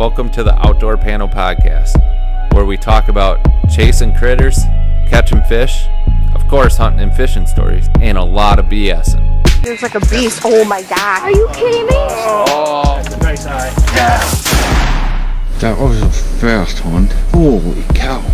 Welcome to the Outdoor Panel Podcast, where we talk about chasing critters, catching fish, of course, hunting and fishing stories, and a lot of BSing. There's like a beast. Oh my god. Are you kidding me? Oh, That's a nice eye. That was a fast one. Holy cow.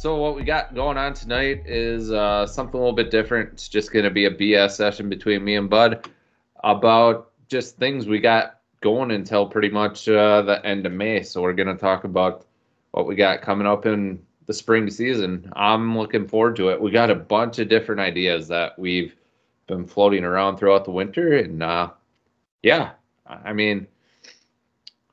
So what we got going on tonight is uh, something a little bit different. It's just going to be a BS session between me and Bud about just things we got going until pretty much uh, the end of May. So we're going to talk about what we got coming up in the spring season. I'm looking forward to it. We got a bunch of different ideas that we've been floating around throughout the winter, and uh, yeah, I mean,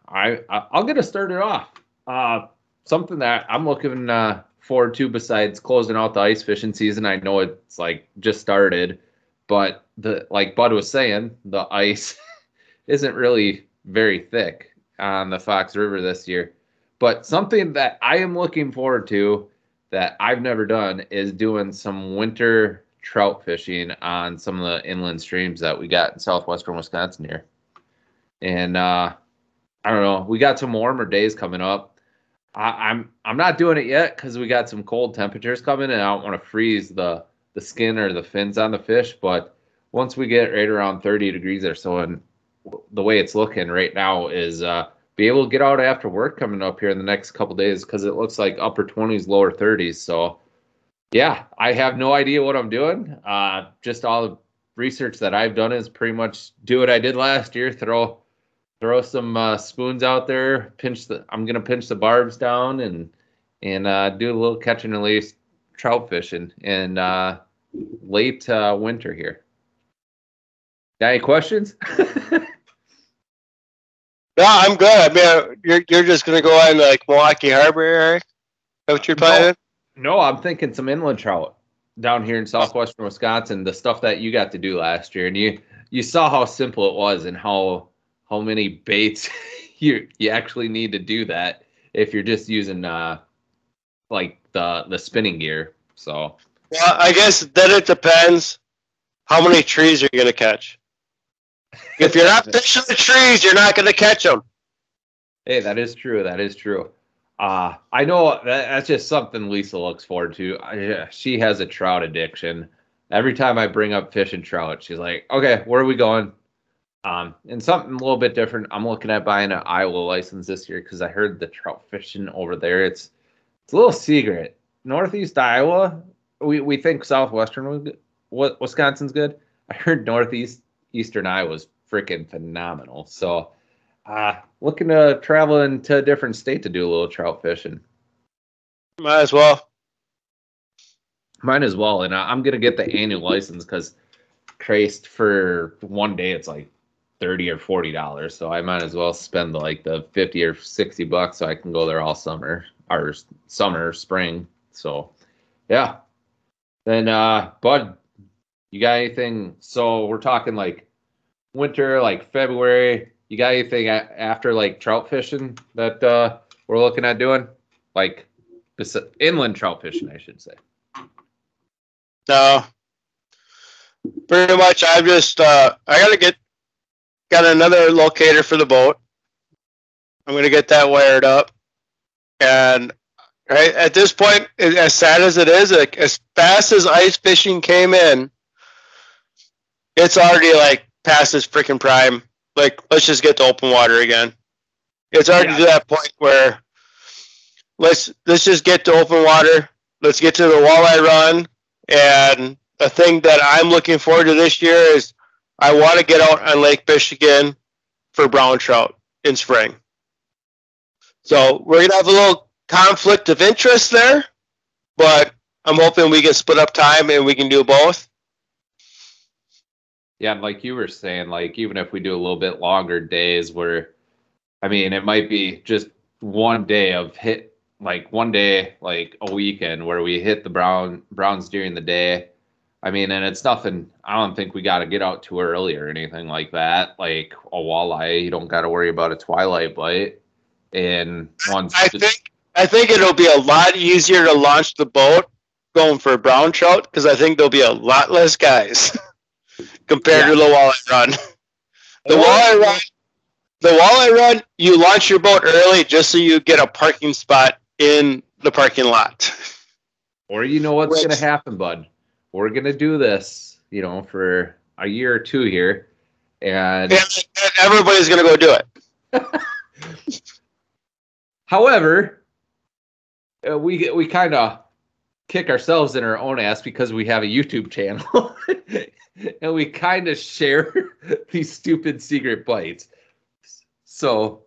I I'll get us started off. Uh, something that I'm looking uh, forward to besides closing out the ice fishing season. I know it's like just started, but the like Bud was saying, the ice isn't really very thick on the Fox River this year. But something that I am looking forward to that I've never done is doing some winter trout fishing on some of the inland streams that we got in southwestern Wisconsin here. And uh, I don't know, we got some warmer days coming up. I, I'm I'm not doing it yet because we got some cold temperatures coming, and I don't want to freeze the the skin or the fins on the fish. But once we get right around 30 degrees or so, and the way it's looking right now is uh, be able to get out after work coming up here in the next couple days because it looks like upper 20s, lower 30s. So yeah, I have no idea what I'm doing. Uh, just all the research that I've done is pretty much do what I did last year. Throw throw some uh, spoons out there. Pinch the. I'm gonna pinch the barbs down and and uh, do a little catch and release trout fishing in uh, late uh, winter here. Got any questions? No, I'm good. I mean, you're you're just gonna go on like Milwaukee Harbor, Eric? Is that what you're planning? no, I'm thinking some inland trout down here in southwestern Wisconsin. The stuff that you got to do last year, and you you saw how simple it was and how how many baits you you actually need to do that if you're just using uh like the the spinning gear. So Well, I guess then it depends how many trees you're gonna catch. If you're not fishing the trees, you're not gonna catch them. Hey, that is true. That is true. Uh, I know that, that's just something Lisa looks forward to. I, yeah, she has a trout addiction. Every time I bring up fish and trout, she's like, "Okay, where are we going?" Um, and something a little bit different. I'm looking at buying an Iowa license this year because I heard the trout fishing over there. It's it's a little secret. Northeast Iowa, we we think southwestern was good- what Wisconsin's good. I heard northeast eastern Iowa's freaking phenomenal. So uh, looking to travel into a different state to do a little trout fishing. Might as well. Mine as well, and I- I'm gonna get the annual license because Christ for one day it's like thirty or forty dollars. So I might as well spend like the fifty or sixty bucks so I can go there all summer or summer, spring. So yeah. Then uh Bud, you got anything? So we're talking like winter, like February. You got anything after like trout fishing that uh we're looking at doing? Like inland trout fishing, I should say. No. Pretty much I'm just uh I gotta get got another locator for the boat. I'm gonna get that wired up. And right at this point, as sad as it is, like, as fast as ice fishing came in, it's already like past its freaking prime. Like, let's just get to open water again. It's already Yeah. to that point where let's let's just get to open water. Let's get to the walleye run. And the thing that I'm looking forward to this year is I want to get out on Lake Michigan for brown trout in spring. So we're gonna have a little conflict of interest there, but I'm hoping we can split up time and we can do both. Yeah, and like you were saying, like even if we do a little bit longer days where I mean it might be just one day of hit like one day like a weekend where we hit the brown browns during the day. I mean, and it's nothing I don't think we gotta get out too early or anything like that. Like a walleye, you don't gotta worry about a twilight bite. And once I just- think I think it'll be a lot easier to launch the boat going for brown trout because I think there'll be a lot less guys compared Yeah. to the walleye run. The walleye run, the walleye run, you launch your boat early just so you get a parking spot in the parking lot. Or you know what's going to happen, bud? We're going to do this, you know, for a year or two here. And And, and everybody's gonna go do it. however, uh, we we kind of kick ourselves in our own ass because we have a YouTube channel and we kind of share these stupid secret bites. So,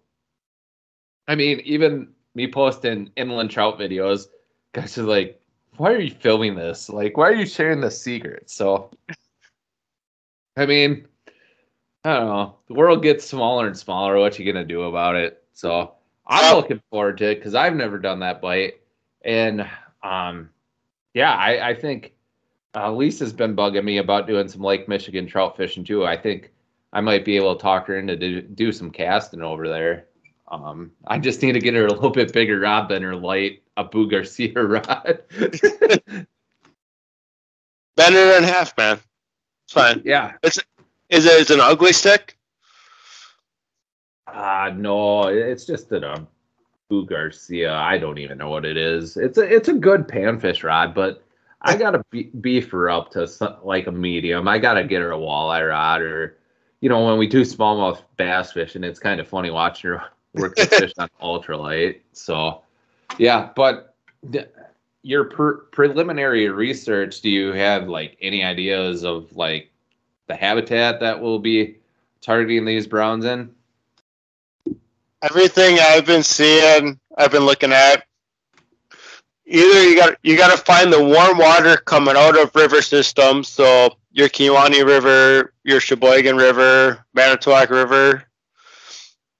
I mean, even me posting inland trout videos, guys are like, why are you filming this? Like, why are you sharing the secret? So, I mean, I don't know. The world gets smaller and smaller. What you gonna do about it? So, I'm looking forward to it because I've never done that bite, and um, yeah, I, I think uh, Lisa's been bugging me about doing some Lake Michigan trout fishing too. I think I might be able to talk her into do, do some casting over there. Um, I just need to get her a little bit bigger rod than her light Abu Garcia rod. Bend it in half, man. It's fine. yeah. It's Is it is an ugly stick? Uh no, it's just an Abu Garcia. I don't even know what it is. It's a it's a good panfish rod, but I gotta be- beef her up to some, like a medium. I gotta get her a walleye rod, or you know, when we do smallmouth bass fishing, it's kind of funny watching her work the fish on ultralight. So, yeah, but your per- preliminary research, do you have like any ideas of like the habitat that will be targeting these browns in? Everything I've been seeing, I've been looking at. Either you got you got to find the warm water coming out of river systems, so your Kewaunee River, your Sheboygan River, Manitowoc River.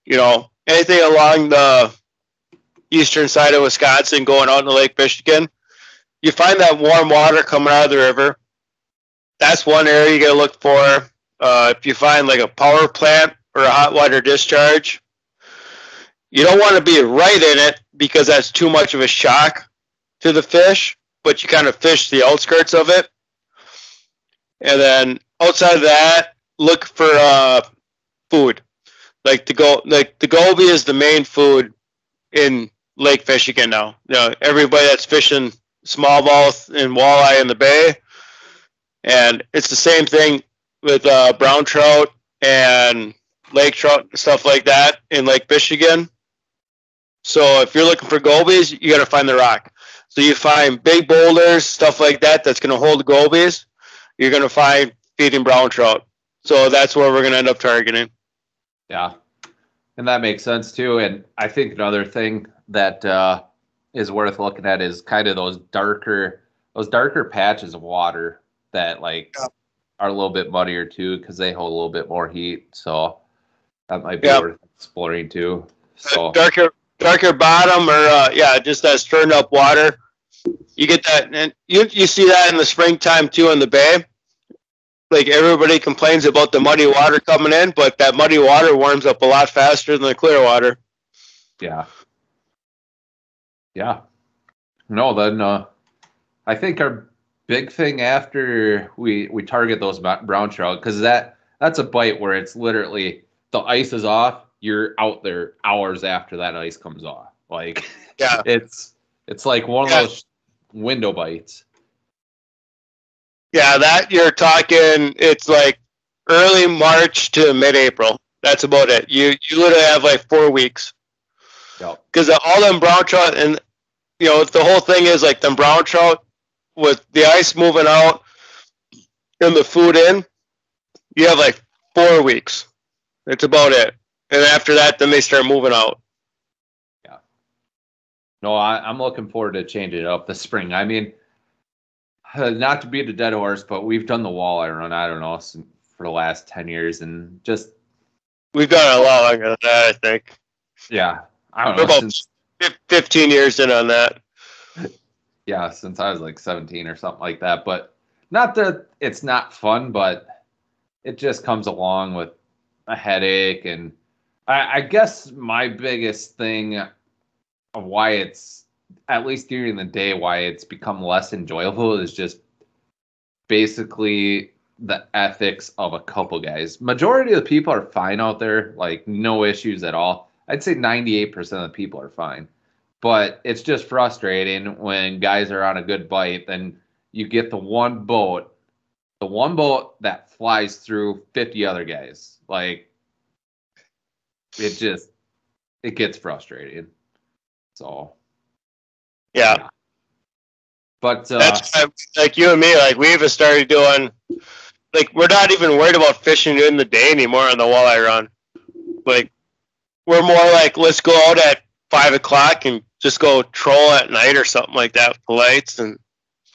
You know anything along the eastern side of Wisconsin going out into Lake Michigan. You find that warm water coming out of the river. That's one area you got to look for. Uh, if you find like a power plant or a hot water discharge, you don't want to be right in it because that's too much of a shock to the fish, but you kind of fish the outskirts of it. And then outside of that, look for uh, food. Like the go like the goby is the main food in Lake Michigan now. You know, everybody that's fishing smallmouth and walleye in the bay. And it's the same thing with uh, brown trout and lake trout stuff like that in Lake Michigan. So if you're looking for gobies, you got to find the rock. So you find big boulders, stuff like that, that's going to hold gobies. You're going to find feeding brown trout. So that's where we're going to end up targeting. Yeah. And that makes sense too. And I think another thing that uh, is worth looking at is kind of those darker those darker patches of water that like Yeah. are a little bit muddier too because they hold a little bit more heat. So that might be Yeah. worth exploring too. So darker darker bottom or uh, yeah just that stirred up water you get that and you, you see that in the springtime too in the bay like everybody complains about the muddy water coming in but that muddy water warms up a lot faster than the clear water yeah. Yeah. No, then uh, I think our big thing after we we target those brown trout because that that's a bite where it's literally the ice is off. You're out there hours after that ice comes off. Like Yeah. it's it's like one Yeah. of those window bites. Yeah that you're talking it's like early march to mid-april that's about it you you literally have like four weeks Yep. because all them brown trout and you know the whole thing is like them brown trout with the ice moving out and the food in you have like four weeks that's about it and after that then they start moving out Yeah. No, I, I'm looking forward to changing it up this spring. I mean, not to beat a dead horse, but we've done the walleye run. I don't know for the last ten years, and just we've done a lot longer than that i think yeah, I don't We're know about since 15 years in on that yeah since I was like 17 or something like that. But not that it's not fun, but it just comes along with a headache, and I, I guess my biggest thing of why it's at least during the day why it's become less enjoyable is just basically the ethics of a couple guys. Majority of the people are fine out there, like no issues at all. I'd say 98% of the people are fine. But it's just frustrating when guys are on a good bite, then you get the one boat, the one boat that flies through 50 other guys. Like it just it gets frustrating. So Yeah. but uh That's why, like you and me, like we even started doing, like we're not even worried about fishing in the day anymore on the walleye run. Like we're more like, let's go out at five o'clock and just go troll at night or something like that with the lights. And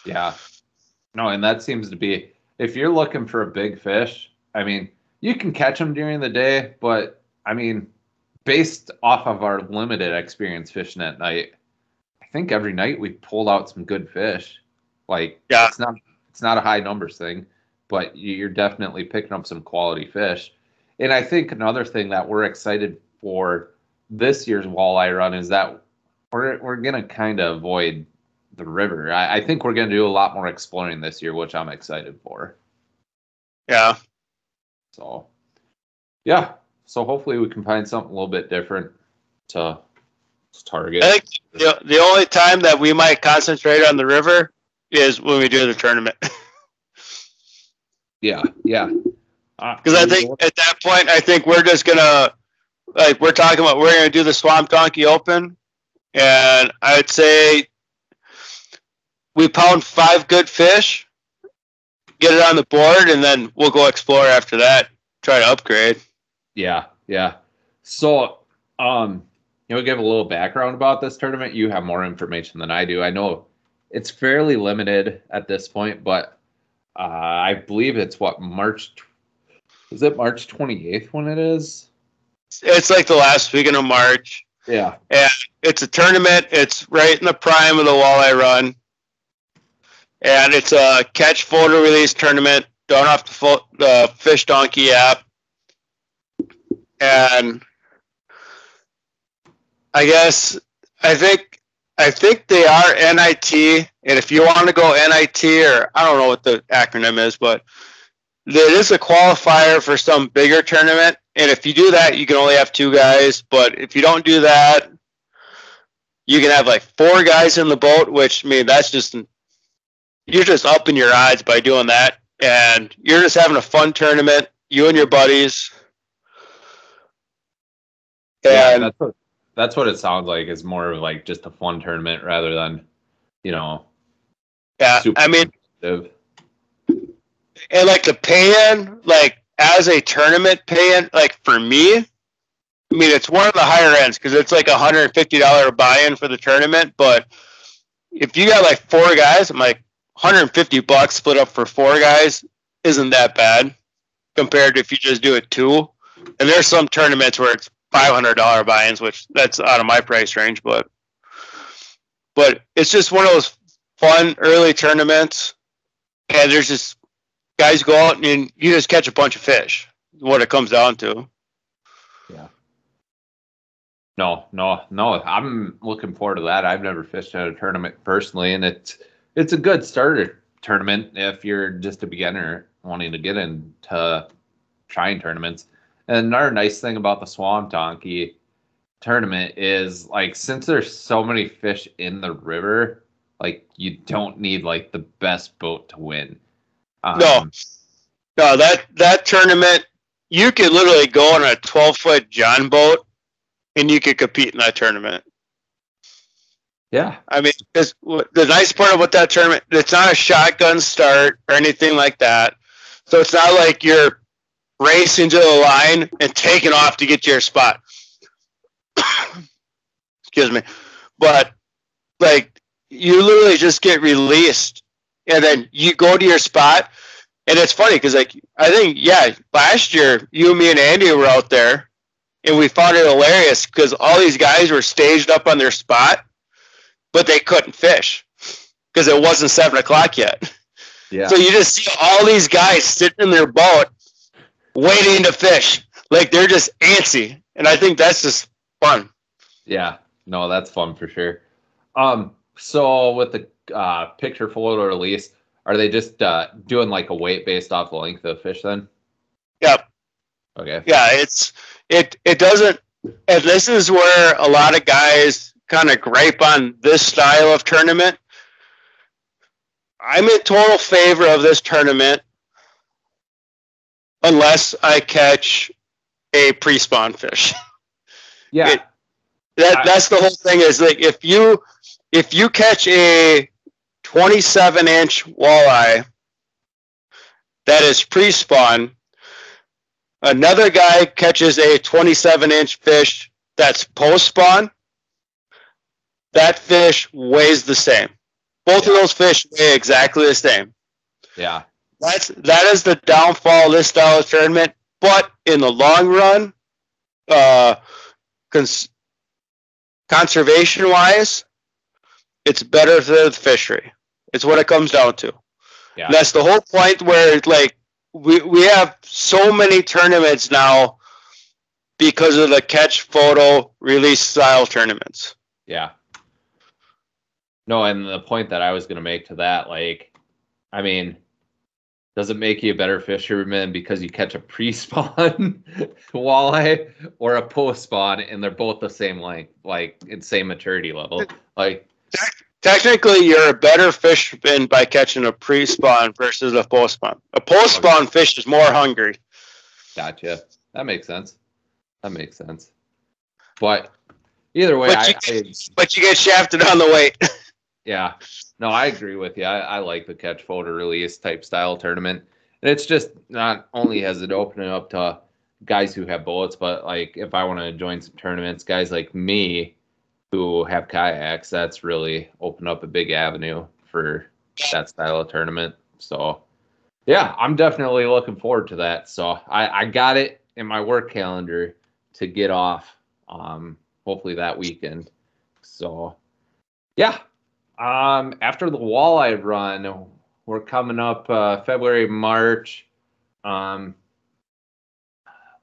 Yeah. No, and that seems to be if you're looking for a big fish, I mean, you can catch them during the day, but I mean, based off of our limited experience fishing at night, I think every night we pulled out some good fish. Like, Yeah. it's not it's not a high numbers thing, but you- you're definitely picking up some quality fish. And I think another thing that we're excited for this year's walleye run is that we're we're gonna kind of avoid the river. I, I think we're gonna do a lot more exploring this year, which I'm excited for. yeah, So, yeah. So hopefully we can find something a little bit different to target. I think the, the only time that we might concentrate on the river is when we do the tournament. Yeah, yeah. Uh, Because I think at that point, I think we're just gonna like we're talking about we're gonna do the Swamp Donkey Open, and I'd say we pound five good fish, get it on the board, and then we'll go explore after that. Try to upgrade. Yeah, yeah. So, um, you know, give a little background about this tournament. You have more information than I do. I know it's fairly limited at this point, but uh, I believe it's what March. Is it March twenty eighth when it is? It's like the last weekend of March. Yeah, And It's a tournament. It's right in the prime of the walleye run, and it's a catch photo release tournament off the, fo- the Fish Donkey app. And I guess I think I think they are NIT, and if you want to go NIT or I don't know what the acronym is, but it is a qualifier for some bigger tournament. And if you do that, you can only have two guys. But if you don't do that, you can have like four guys in the boat, which I mean that's just you're just upping your odds by doing that, and you're just having a fun tournament. You and your buddies, yeah. That's what that's what it sounds like. It's more of like just a fun tournament rather than, you know, yeah, I mean, competitive. and like the pay-in, like as a tournament pay-in, like for me, I mean it's one of the higher ends because it's like a hundred and fifty dollar buy-in for the tournament. But if you got like four guys, I'm like 150 bucks split up for four guys isn't that bad compared to if you just do it two. And there's some tournaments where it's five hundred dollar buy-ins, which that's out of my price range, but but it's just one of those fun early tournaments. And there's just guys go out and you just catch a bunch of fish. What it comes down to. Yeah. No, no, no. I'm looking forward to that. I've never fished at a tournament personally, and it's it's a good starter tournament if you're just a beginner wanting to get into trying tournaments. And another nice thing about the Swamp Donkey tournament is like since there's so many fish in the river, like you don't need like the best boat to win. Um, No. No, that that tournament you could literally go on a 12 foot John boat and you could compete in that tournament. Yeah. I mean, the nice part about that tournament, it's not a shotgun start or anything like that. So it's not like you're racing to the line and taking off to get to your spot. Excuse me. But like you literally just get released and then you go to your spot. And it's funny because like I think yeah, last year you, me, and Andy were out there, and we found it hilarious because all these guys were staged up on their spot, but they couldn't fish because it wasn't seven o'clock yet. Yeah. So you just see all these guys sitting in their boat, waiting to fish, like they're just antsy, and I think that's just fun. Yeah. no, that's fun for sure. Um, so with the uh, picture photo release, are they just uh, doing like a weight based off the length of the fish then? Yep. Okay. Yeah, it's it it doesn't and this is where a lot of guys kind of gripe on this style of tournament. I'm in total favor of this tournament unless I catch a pre-spawn fish. Yeah. It- That I- that's the whole thing is like if you if you catch a 27 inch walleye that is pre-spawn, another guy catches a 27 inch fish that's post-spawn, that fish weighs the same. Both of those fish weigh exactly the same. yeah. That's that is the downfall of this style of tournament. But in the long run, uh, cons- conservation wise, it's better for the fishery. It's what it comes down to. Yeah. That's the whole point where like we we have so many tournaments now because of the catch photo release style tournaments. Yeah. No, and the point that I was going to make to that, like, I mean, does it make you a better fisherman because you catch a pre-spawn walleye or a post-spawn, and they're both the same length, like, it's same maturity level? Like, Technically, you're a better fisherman by catching a pre-spawn versus a post-spawn. A post-spawn fish is more hungry. gotcha. That makes sense. That makes sense. But either way, But I, you I but you get shafted on the weight. Yeah. No, I agree with you. I, I like the catch photo release type style tournament. And it's just not only has it opened up to guys who have bullets, but like if I want to join some tournaments, guys like me who have kayaks, that's really opened up a big avenue for that style of tournament. So yeah, I'm definitely looking forward to that. So I, I got it in my work calendar to get off um hopefully that weekend. So yeah, um, after the walleye run, we're coming up uh, February, March. Um,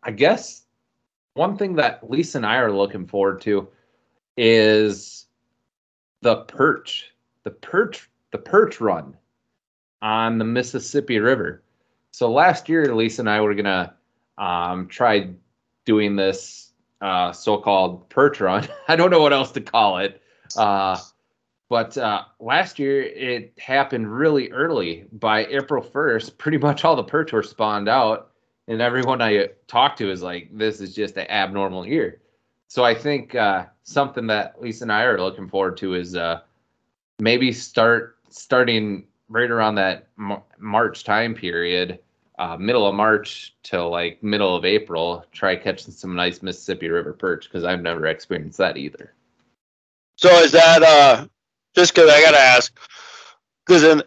I guess one thing that Lisa and I are looking forward to is the perch, the perch, the perch run on the Mississippi River. So last year, Lisa and I were gonna um, try doing this uh, so-called perch run. I don't know what else to call it. Uh, but uh, last year it happened really early. By April 1st, pretty much all the perch were spawned out. And everyone I talked to is like, this is just an abnormal year. So I think uh, something that Lisa and I are looking forward to is uh, maybe start starting right around that Mar- March time period, uh, middle of March till like middle of April, try catching some nice Mississippi River perch because I've never experienced that either. So is that uh just because I gotta ask? Because in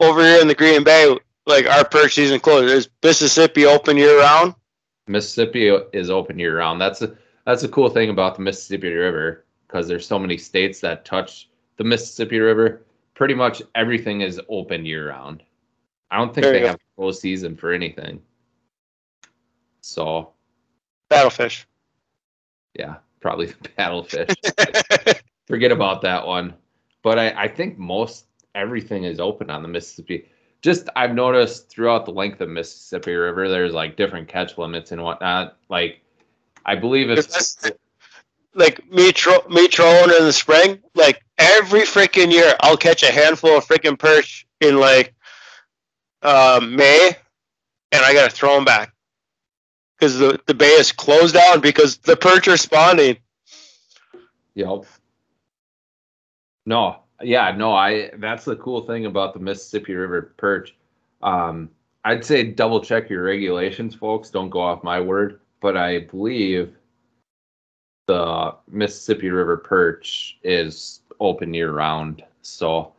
over here in the Green Bay, like our perch season closed. Is Mississippi open year round? Mississippi is open year round. That's a that's a cool thing about the Mississippi River because there's so many states that touch the Mississippi River. Pretty much everything is open year round. I don't think There they have a closed season for anything. So Paddlefish. yeah, probably the paddlefish. Forget about that one. But I, I think most everything is open on the Mississippi. Just I've noticed throughout the length of Mississippi River, there's like different catch limits and whatnot. Like I believe if like me, tro- me trolling in the spring, like every freaking year, I'll catch a handful of freaking perch in like uh, May, and I gotta throw them back because the, the bay is closed down because the perch are spawning. Yep. No, yeah, no, I that's the cool thing about the Mississippi River perch. Um, I'd say double check your regulations, folks. Don't go off my word, but I believe the Mississippi River perch is open year round. So,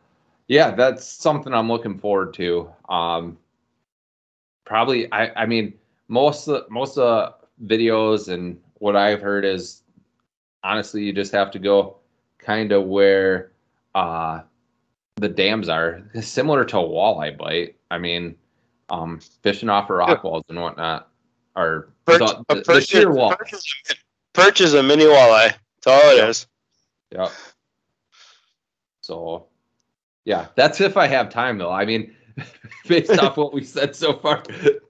yeah, that's something I'm looking forward to. Um, probably, I, I mean, most of most of the videos and what I've heard is honestly, you just have to go kind of where uh, the dams are, similar to a walleye bite. I mean, um, fishing off of rock walls and whatnot, or Perch, the, the, the perch, sheer is, wall. perch, is, a mini walleye. That's all it Yep. is. Yep. So, yeah, that's if I have time though. I mean, based off what we said so far,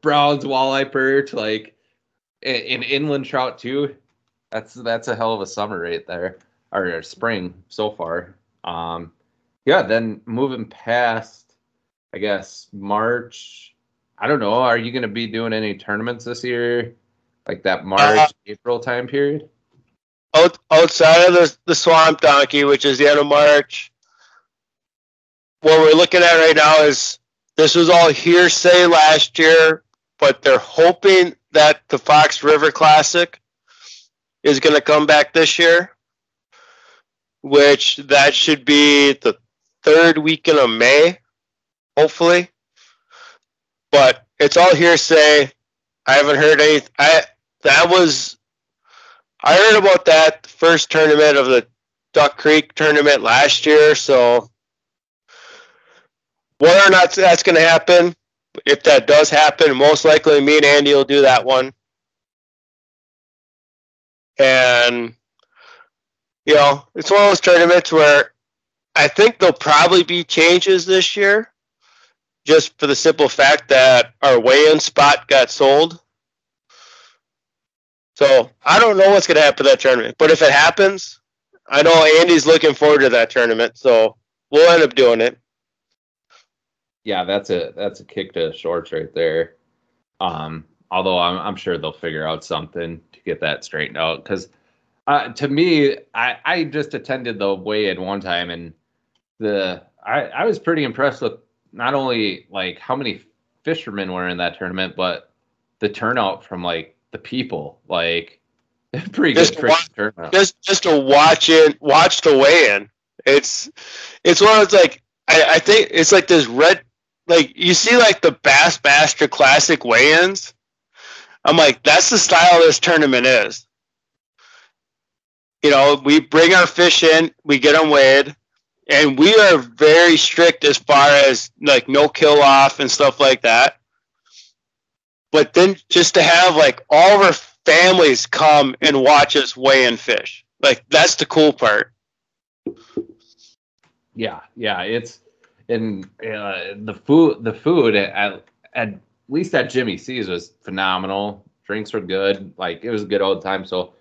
Browns, walleye perch, like an inland trout too. That's that's a hell of a summer right there, or spring so far. Um, yeah. Then moving past, I guess March. I don't know. Are you going to be doing any tournaments this year, like that March Uh, April time period? Out, outside of the, the swamp donkey, which is the end of March, what we're looking at right now is this was all hearsay last year, but they're hoping that the Fox River Classic is going to come back this year, which that should be the third weekend of May, hopefully. But it's all hearsay. I haven't heard any. I that was I heard about that first tournament of the Duck Creek tournament last year, so whether or not that's going to happen, if that does happen, most likely me and Andy will do that one. And, you know, it's one of those tournaments where I think there'll probably be changes this year, just for the simple fact that our weigh in spot got sold. So I don't know what's going to happen to that tournament, but if it happens, I know Andy's looking forward to that tournament, so we'll end up doing it. yeah, that's a that's a kick to shorts right there. Um, although I'm I'm sure they'll figure out something to get that straightened out because uh, to me, I I just attended the weigh-in one time and the I I was pretty impressed with not only like how many fishermen were in that tournament, but the turnout from like the people, like pretty good Just freaking watch- turnout. Just just to watch it, watch the weigh-in. It's it's one of those like I, I think it's like this red like you see like the Bass Bassmaster Classic weigh-ins. I'm like that's the style this tournament is. You know, we bring our fish in, we get them weighed, and we are very strict as far as like no kill off and stuff like that. But then just to have like all of our families come and watch us weigh in fish, like that's the cool part. Yeah, yeah, it's and uh, the food. The food at at least at Jimmy C's was phenomenal. Drinks were good. Like it was a good old time. So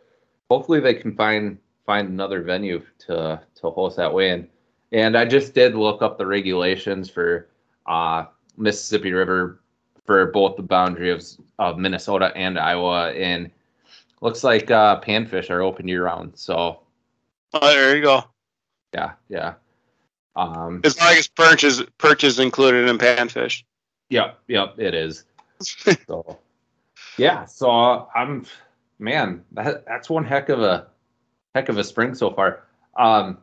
hopefully they can find find another venue to to host that weigh-in. And I just did look up the regulations for uh, Mississippi River for both the boundary of of Minnesota and Iowa. And looks like uh, panfish are open year round. So Oh, there you go. yeah, yeah. Um, As long as perch is perch is included in panfish. Yep, yep, it is. so, yeah, so I'm, man, that that's one heck of a heck of a spring so far. Um,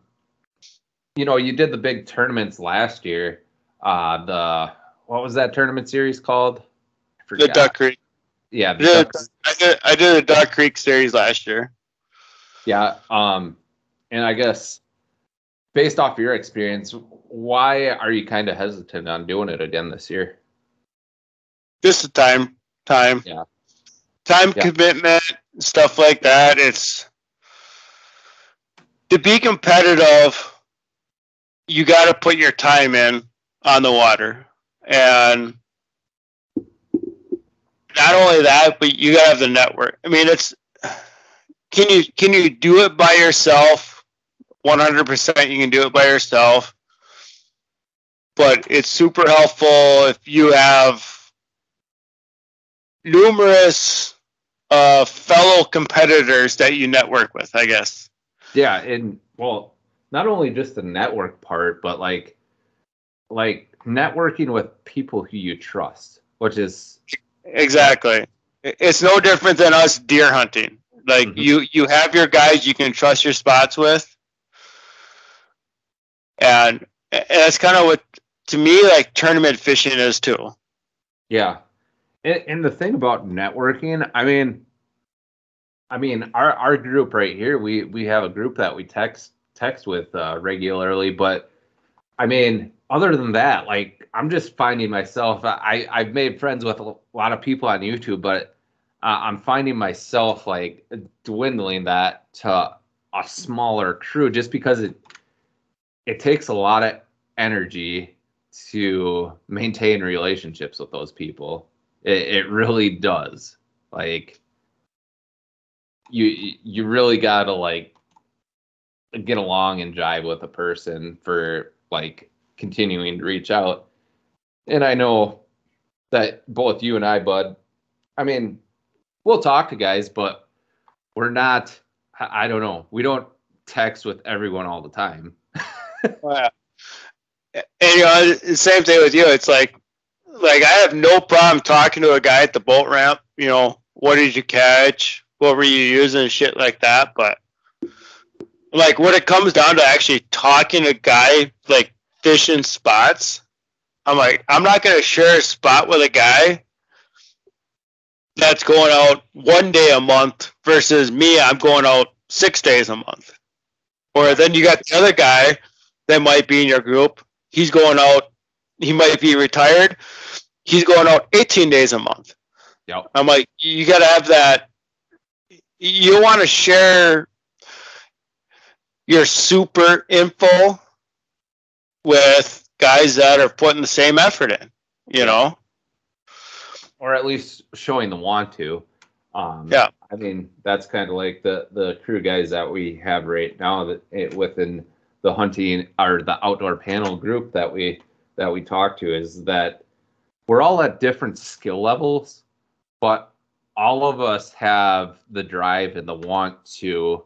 you know, you did the big tournaments last year. Uh, the what was that tournament series called? The. Duck Creek. Yeah, I did, Duck- I did I did a Duck Creek series last year. yeah. Um, and I guess based off your experience, why are you kind of hesitant on doing it again this year? Just the time time. Yeah. Time Yeah. commitment, stuff like that. It's to be competitive, you got to put your time in on the water. And not only that, but you got to have the network. I mean, it's can you can you do it by yourself? 100% you can do it by yourself. But it's super helpful if you have numerous uh, fellow competitors that you network with, I guess. Yeah, and well, not only just the network part, but like like networking with people who you trust, which is Exactly. It's no different than us deer hunting. Like Mhm. you, you have your guys you can trust your spots with, and, and that's kind of what to me like tournament fishing is too. yeah. And, and the thing about networking, I mean, I mean, our our group right here, we we have a group that we text text with uh, regularly, but I mean, other than that, like I'm just finding myself. I I've made friends with a lot of people on YouTube, but uh, I'm finding myself like dwindling that to a smaller crew just because it it takes a lot of energy to maintain relationships with those people. It, it really does. Like you you really gotta like get along and jive with a person for like continuing to reach out. And I know that both you and I, Bud, I mean, we'll talk to guys, but we're not I don't know. We don't text with everyone all the time. Yeah. And you know, same thing with you. It's like, like I have no problem talking to a guy at the boat ramp. You know, what did you catch? What were you using? Shit like that. But like when it comes down to actually talking to a guy like fishing spots, I'm like, I'm not gonna share a spot with a guy that's going out one day a month versus me. I'm going out six days a month. Or then you got the other guy that might be in your group. He's going out. He might be retired. He's going out 18 days a month. Yep. I'm like, you got to have that. You want to share your super info with guys that are putting the same effort in. You know? or at least showing the want to. Um, Yeah. I mean, that's kind of like the the crew guys that we have right now that it, within the hunting or the outdoor panel group that we that we talk to is that we're all at different skill levels, but all of us have the drive and the want to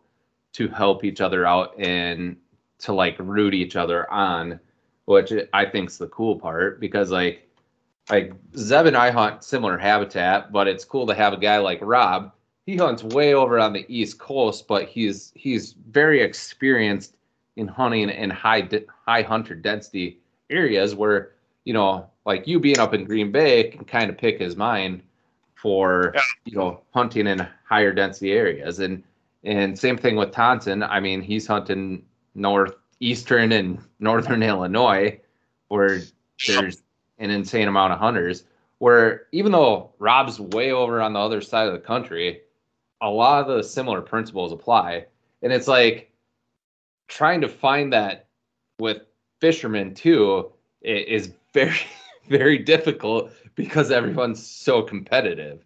to help each other out and to like root each other on, which I think's the cool part because like like Zeb and I hunt similar habitat, but it's cool to have a guy like Rob. He hunts way over on the East Coast, but he's he's very experienced in hunting in high high hunter density areas where you know, like you being up in Green Bay can kind of pick his mind for Yeah. you know hunting in higher density areas, and and same thing with Tonson. I mean, he's hunting northeastern and northern Illinois, where there's an insane amount of hunters. Where even though Rob's way over on the other side of the country, a lot of the similar principles apply. And it's like trying to find that with fishermen too is very, very difficult because everyone's so competitive.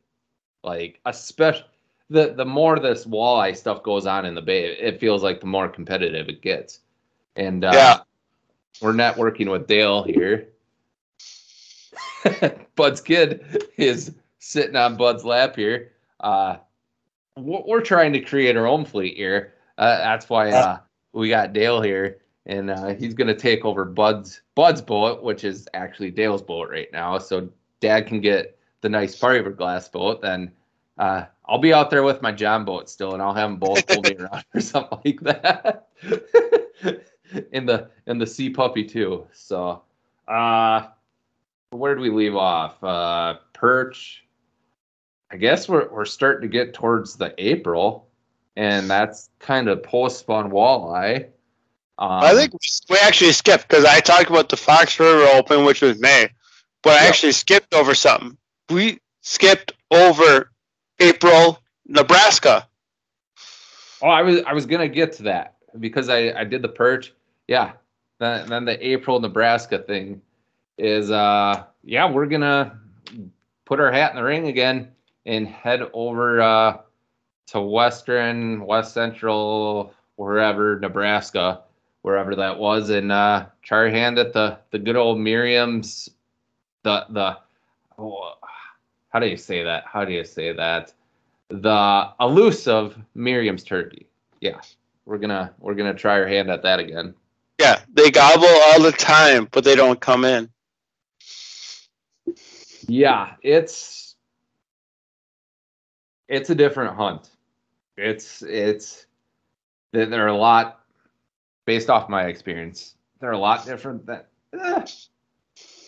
Like, especially the the more this walleye stuff goes on in the bay, it feels like the more competitive it gets. And uh, Yeah. we're networking with Dale here. Bud's kid is sitting on Bud's lap here. Uh, we're trying to create our own fleet here. Uh, that's why uh, we got Dale here, and uh, he's going to take over Bud's Bud's boat, which is actually Dale's boat right now. So Dad can get the nice fiberglass boat. Then uh, I'll be out there with my John boat still, and I'll have them both pull me around or something like that. in the in the sea puppy too. So, uh, where did we leave off? Uh, perch. I guess we're we're starting to get towards the April, and that's kind of post spawn walleye. Um, I think we actually skipped because I talked about the Fox River Open, which was May, but I Yep. actually skipped over something. We skipped over April, Nebraska. Oh, I was I was gonna get to that because I I did the perch. Yeah. Then then the April Nebraska thing is uh yeah we're gonna put our hat in the ring again and head over uh to western West Central wherever Nebraska wherever that was and uh try our hand at the the good old Merriam's the the oh, how do you say that how do you say that the elusive Merriam's turkey. Yeah, we're gonna we're gonna try our hand at that again. Yeah, they gobble all the time, but they don't come in. Yeah, it's it's a different hunt. It's it's there are a lot based off my experience. They're a lot different than eh,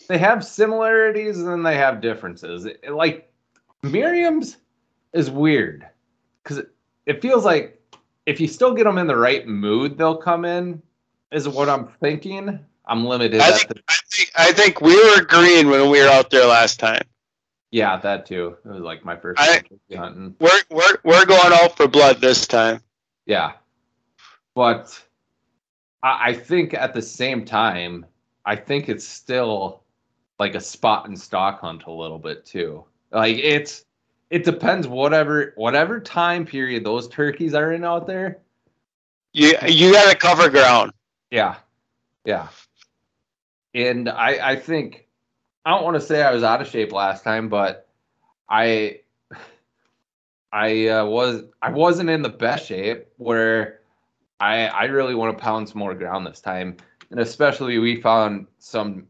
they have similarities and then they have differences. It- like Merriam's is weird because it, it feels like if you still get them in the right mood, they'll come in. Is what I'm thinking. I'm limited. I at think, the- I think I think we were green when we were out there last time. yeah, that too. It was like my first I- turkey hunting. We're we're we're going out for blood this time. Yeah. but I, I think at the same time, I think it's still like a spot and stalk hunt a little bit too. Like it's it depends whatever whatever time period those turkeys are in out there. You you got to cover ground. Yeah. Yeah. And I I think I don't want to say I was out of shape last time, but I I uh, was I wasn't in the best shape where I I really want to pound some more ground this time. And especially we found some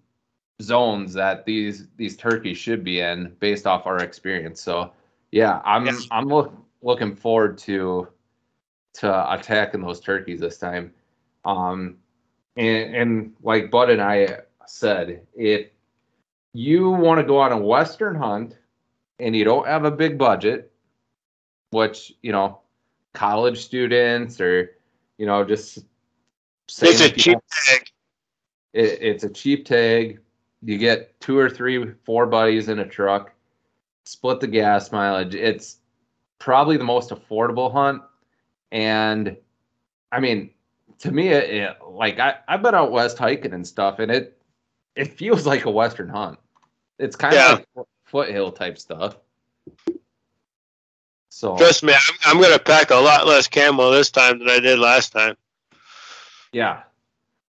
zones that these these turkeys should be in based off our experience. So yeah, I'm Yes. I'm look, looking forward to to attacking those turkeys this time. Um, and, and like Bud and I said, if you want to go on a western hunt and you don't have a big budget, which you know, college students or you know just It's a cheap tag. it, it's a cheap tag. You get two or three, four buddies in a truck, split the gas mileage. It's probably the most affordable hunt. And I mean, to me, it, it- like I, I've been out west hiking and stuff, and it it feels like a western hunt. It's kind Yeah. of like foothill type stuff. So Trust me, I'm, I'm gonna pack a lot less camo this time than I did last time. Yeah.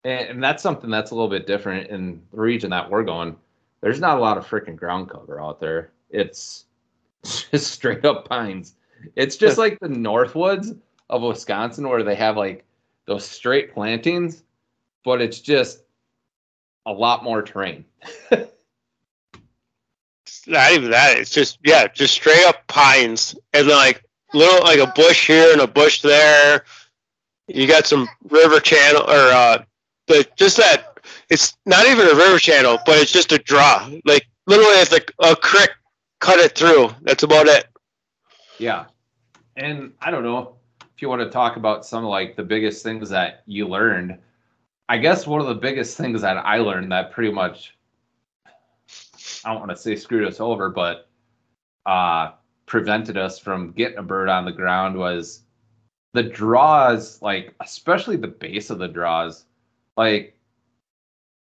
And, and that's something that's a little bit different in the region that we're going. There's not a lot of freaking ground cover out there. It's just straight up pines. It's just like the Northwoods of Wisconsin where they have like those straight plantings, but it's just a lot more terrain. Not even that. It's just yeah, just straight up pines and then like little like a bush here and a bush there. You got some river channel or uh the just that it's not even a river channel, but it's just a draw. Like literally it's like a creek cut it through. That's about it. Yeah. And I don't know if you want to talk about some of like the biggest things that you learned. I guess one of the biggest things that I learned that pretty much I don't want to say screwed us over, but uh prevented us from getting a bird on the ground was the draws, like especially the base of the draws, like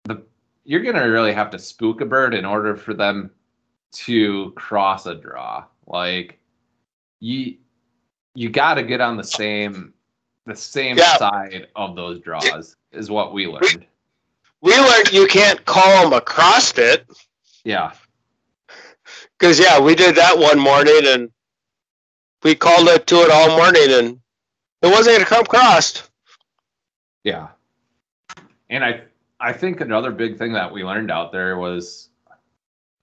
the you're gonna really have to spook a bird in order for them to cross a draw. Like you you got to get on the same the same Yeah. side of those draws is what we learned. We learned you can't call them across it Yeah. because yeah, we did that one morning and we called it to it all morning and it wasn't gonna come across. Yeah. And I I think another big thing that we learned out there was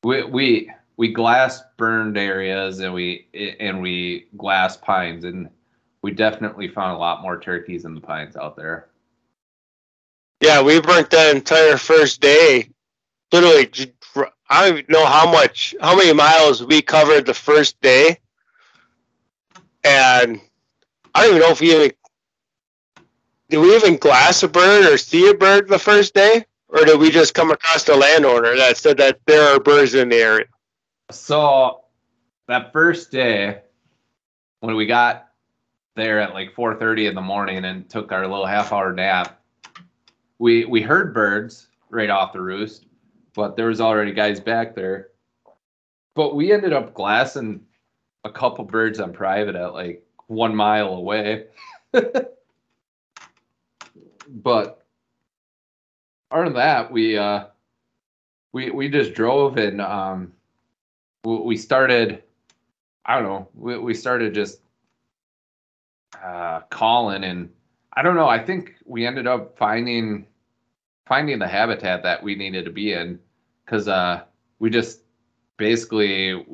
we we we glass burned areas and we and we glass pines and we definitely found a lot more turkeys in the pines out there. Yeah, we burnt that entire first day. Literally, I don't know how much, how many miles we covered the first day. And I don't even know if we even, did we even glass a bird or see a bird the first day? Or did we just come across a landowner that said that there are birds in the area? So that first day when we got there at like 4:30 in the morning and took our little half hour nap, we we heard birds right off the roost, but there was already guys back there. But we ended up glassing a couple birds on private at like one mile away. but other than that, we uh we we just drove and um we started i don't know we, we started just uh calling and i don't know i think we ended up finding finding the habitat that we needed to be in because uh we just basically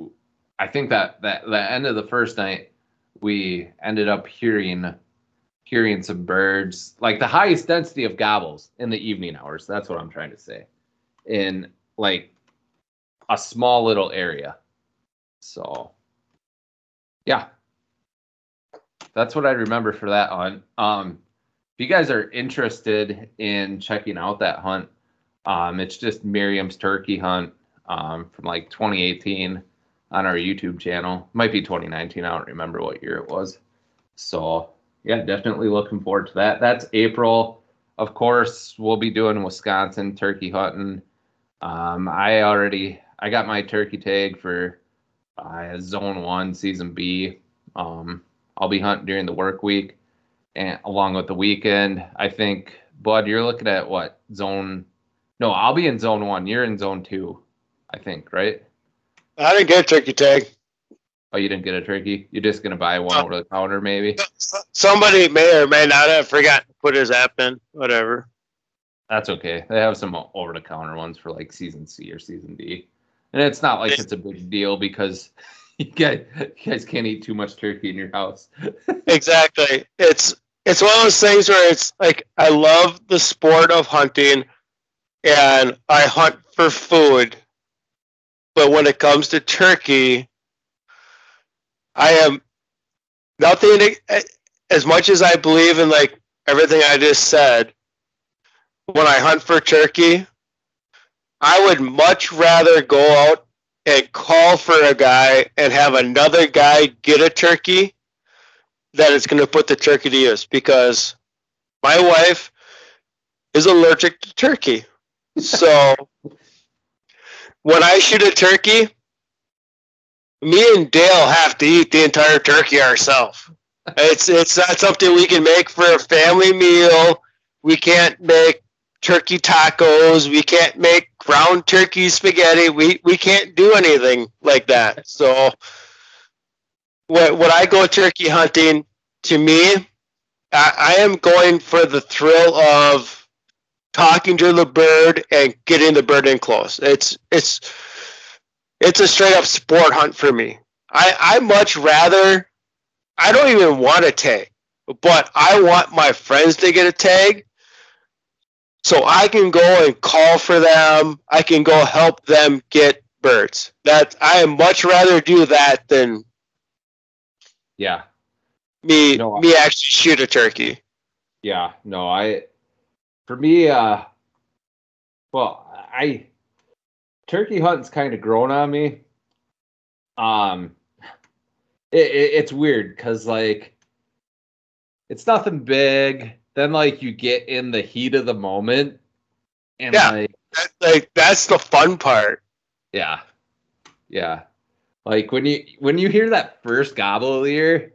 i think that that the end of the first night we ended up hearing hearing some birds like the highest density of gobbles in the evening hours that's what i'm trying to say in like a small little area. So, yeah, that's what I remember for that hunt. Um, if you guys are interested in checking out that hunt, um, it's just Merriam's turkey hunt um, from like 2018 on our YouTube channel. Might be 2019. I don't remember what year it was. So, yeah, definitely looking forward to that. That's April. Of course, we'll be doing Wisconsin turkey hunting. Um, I already I got my turkey tag for uh, Zone One Season B. Um, I'll be hunting during the work week and along with the weekend. I think, Bud, you're looking at what zone? No, I'll be in Zone One. You're in Zone Two, I think, right? I didn't get a turkey tag. Oh, you didn't get a turkey. You're just gonna buy one No. over the counter, maybe. Somebody may or may not have forgotten to put his app in. Whatever. That's okay. They have some over the counter ones for like season C or season D. And it's not like it's a big deal because you guys, you guys can't eat too much turkey in your house. Exactly. It's it's one of those things where it's like I love the sport of hunting and I hunt for food. But when it comes to turkey, I am nothing to- eh, as much as I believe in like everything I just said. When I hunt for turkey, I would much rather go out and call for a guy and have another guy get a turkey that it's going to put the turkey to use because my wife is allergic to turkey. So when I shoot a turkey, me and Dale have to eat the entire turkey ourselves. It's it's not something we can make for a family meal. We can't make turkey tacos. We can't make ground turkey spaghetti. We we can't do anything like that. So when, when I go turkey hunting, to me, I, I am going for the thrill of talking to the bird and getting the bird in close. It's it's it's a straight up sport hunt for me. I I much rather I don't even want a tag, but I want my friends to get a tag so I can go and call for them. I can go help them get birds. That I much rather do that than Yeah. me No, I- me actually shoot a turkey. Yeah. No, I, for me, uh, well, I, turkey hunting's kind of grown on me. Um, it, it, it's weird because like, it's nothing big. Then like you get in the heat of the moment, and Yeah. like That, like that's the fun part. Yeah. Yeah. Like when you when you hear that first gobble of the year,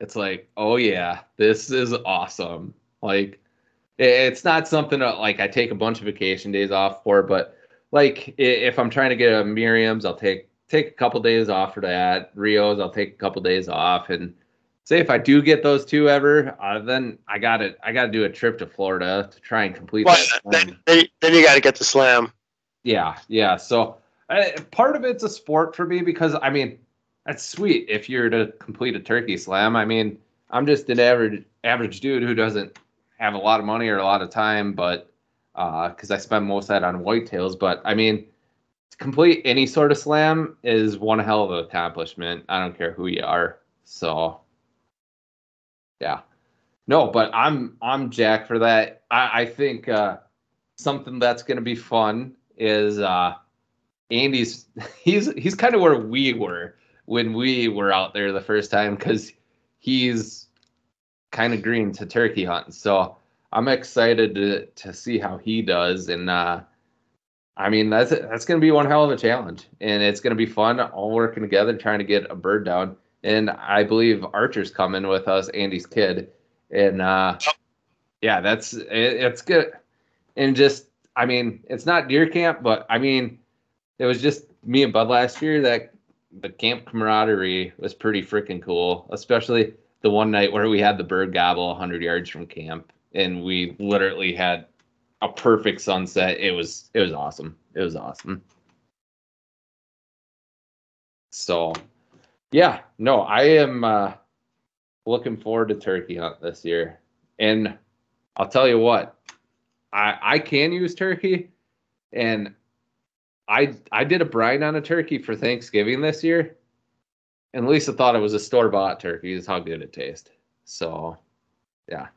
it's like, oh yeah, this is awesome. Like it's not something that like I take a bunch of vacation days off for, but like if I'm trying to get a Merriam's, I'll take take a couple days off for that. Rio's, I'll take a couple days off, and say if I do get those two ever, uh, then I got to I got to do a trip to Florida to try and complete Well, that. then, then, then you got to get the slam. Yeah, yeah. So uh, part of it's a sport for me because I mean that's sweet if you're to complete a turkey slam. I mean I'm just an average average dude who doesn't have a lot of money or a lot of time, but because I spend most of that on whitetails. But I mean to complete any sort of slam is one hell of an accomplishment. I don't care who you are. So yeah. No, but I'm I'm Jack for that. I, I think uh, something that's gonna be fun is uh, Andy's. He's he's kind of where we were when we were out there the first time because he's kind of green to turkey hunting. So I'm excited to to see how he does. And uh, I mean that's that's gonna be one hell of a challenge, and it's gonna be fun all working together trying to get a bird down. And I believe Archer's coming with us, Andy's kid, and uh, yeah, that's it, it's good. And just I mean, it's not deer camp, but I mean, it was just me and Bud last year that the camp camaraderie was pretty freaking cool, especially the one night where we had the bird gobble 100 yards from camp and we literally had a perfect sunset. It was it was awesome. It was awesome. So, yeah, no, I am uh looking forward to turkey hunt this year. And I'll tell you what, I I can use turkey, and I I did a brine on a turkey for Thanksgiving this year, and Lisa thought it was a store bought turkey. Is how good it tastes. So, yeah,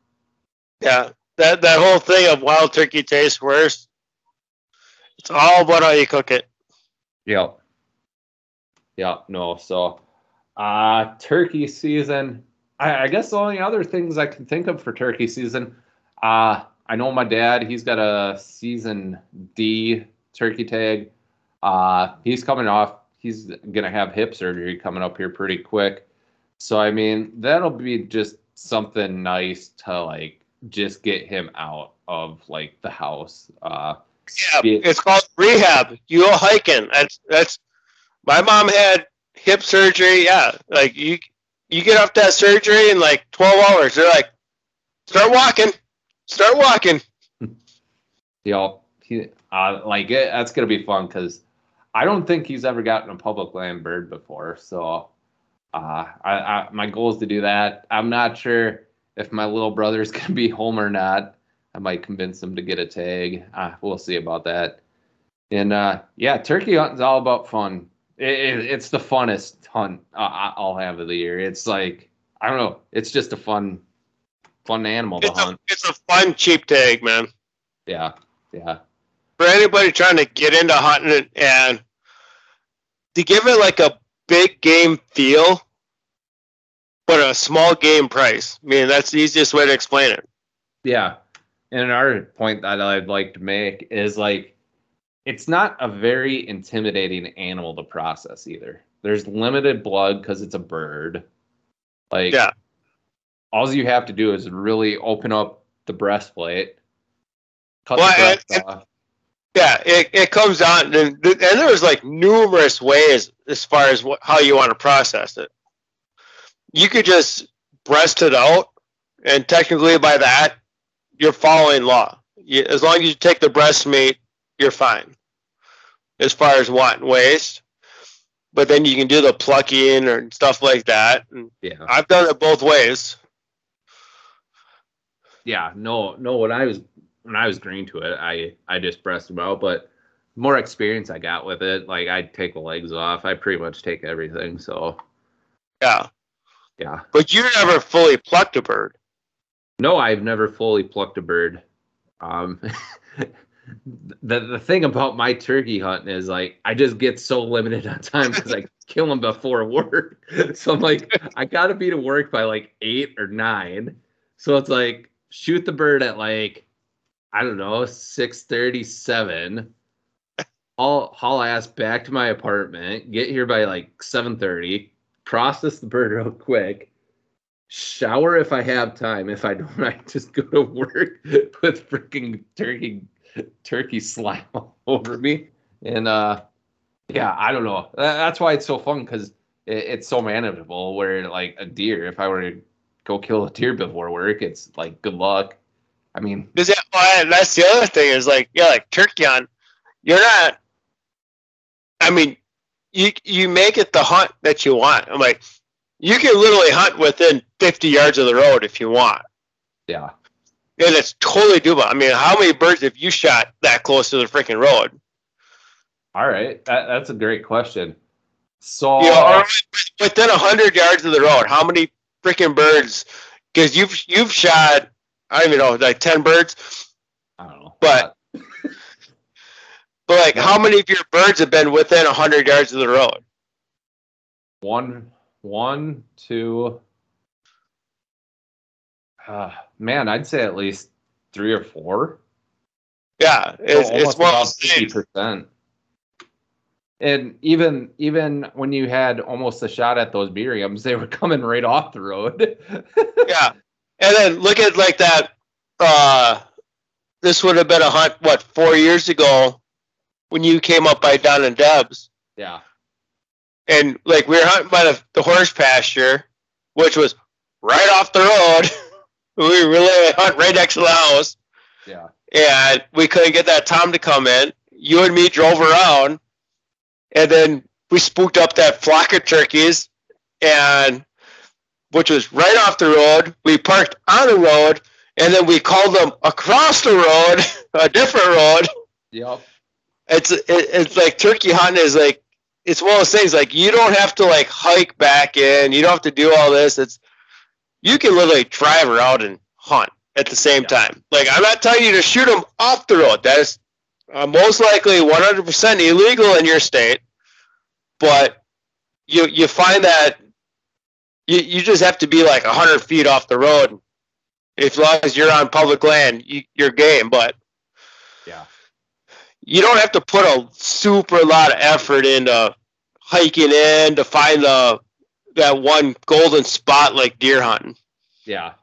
Yeah, that that whole thing of wild turkey tastes worse. It's all about how you cook it. yep, yep. No, so uh turkey season. I, I guess the only other things I can think of for turkey season, uh, I know my dad, he's got a season D turkey tag. Uh, he's coming off, he's going to have hip surgery coming up here pretty quick. So, I mean, that'll be just something nice to like just get him out of like the house. Uh, Yeah, Yeah. it's called rehab. You go hiking. That's that's. My mom had hip surgery. Yeah, like you you get off that surgery in like twelve hours. They're like, start walking, start walking. know, he, uh, like it, that's gonna be fun because I don't think he's ever gotten a public land bird before. So, uh, I, I my goal is to do that. I'm not sure if my little brother's gonna be home or not. I might convince him to get a tag. Uh, we'll see about that. And uh, yeah, turkey hunting's all about fun. It, it, it's the funnest hunt uh, I'll have of the year. It's like I don't know. It's just a fun, fun animal to It's a hunt. it's a fun cheap tag, man. Yeah, yeah. For anybody trying to get into hunting it and to give it like a big game feel, but a small game price. I mean, that's the easiest way to explain it. Yeah. And another point that I'd like to make is like it's not a very intimidating animal to process either. There's limited blood because it's a bird. Like Yeah. all you have to do is really open up the breastplate, cut Well, the breast and- off. Yeah, it, it comes out, and, and there's like numerous ways as far as what, how you want to process it. You could just breast it out, and technically by that, you're following law. You, as long as you take the breast meat, you're fine. As far as wanting waste, but then you can do the plucking or stuff like that. And Yeah. I've done it both ways. yeah, no, no. When I was when I was green to it, I I just breast them out. But more experience I got with it, like I take the legs off. I pretty much take everything. So Yeah, yeah. but you never fully plucked a bird. No, I've never fully plucked a bird. Um, the the thing about my turkey hunting is like I just get so limited on time because I kill them before work. So I'm like I gotta be to work by like eight or nine. So it's like shoot the bird at like I don't know six thirty seven. I'll haul ass back to my apartment. Get here by like seven thirty. Process the bird real quick shower if I have time. If I don't, I just go to work with freaking turkey turkey slime all over me. And uh yeah, I don't know. That's why it's so fun because it, it's so manageable. Where like a deer, if I were to go kill a deer before work, it's like good luck. I mean, Because yeah, well, that's the other thing is like yeah, like turkey on, you're not. I mean, you you make it the hunt that you want. I'm like, you can literally hunt within 50 yards of the road if you want, yeah, and it's totally doable. I mean, how many birds have you shot that close to the freaking road? all right, that, that's a great question. So You know, within 100 yards of the road, how many freaking birds? Because you've you've shot, I don't even know, like 10 birds. I don't know, But- But like, how many of your birds have been within 100 yards of the road? One, one, two. Uh, man, I'd say at least three or four. Yeah, it's, So it's about fifty percent. And even even when you had almost a shot at those Merriams, they were coming right off the road. Yeah, and then look at like that. Uh, this would have been a hunt what four years ago when you came up by Don and Deb's, yeah, and like we were hunting by the, the horse pasture, which was right off the road. we really hunt right next to the house, yeah, and we couldn't get that Tom to come in. You and me drove around, and then we spooked up that flock of turkeys, and which was right off the road. We parked on the road, and then we called them across the road, a different road. yep, It's it, it's like turkey hunting is like it's one of those things like you don't have to like hike back in. You don't have to do all this. It's you can literally drive around and hunt at the same Yeah. time. Like I'm not telling you to shoot them off the road. That is uh, most likely 100% illegal in your state. But you you find that you, you just have to be like 100 feet off the road. As long as you're on public land, you, you're game. But Yeah. you don't have to put a super lot of effort into hiking in to find the that one golden spot like deer hunting. Yeah.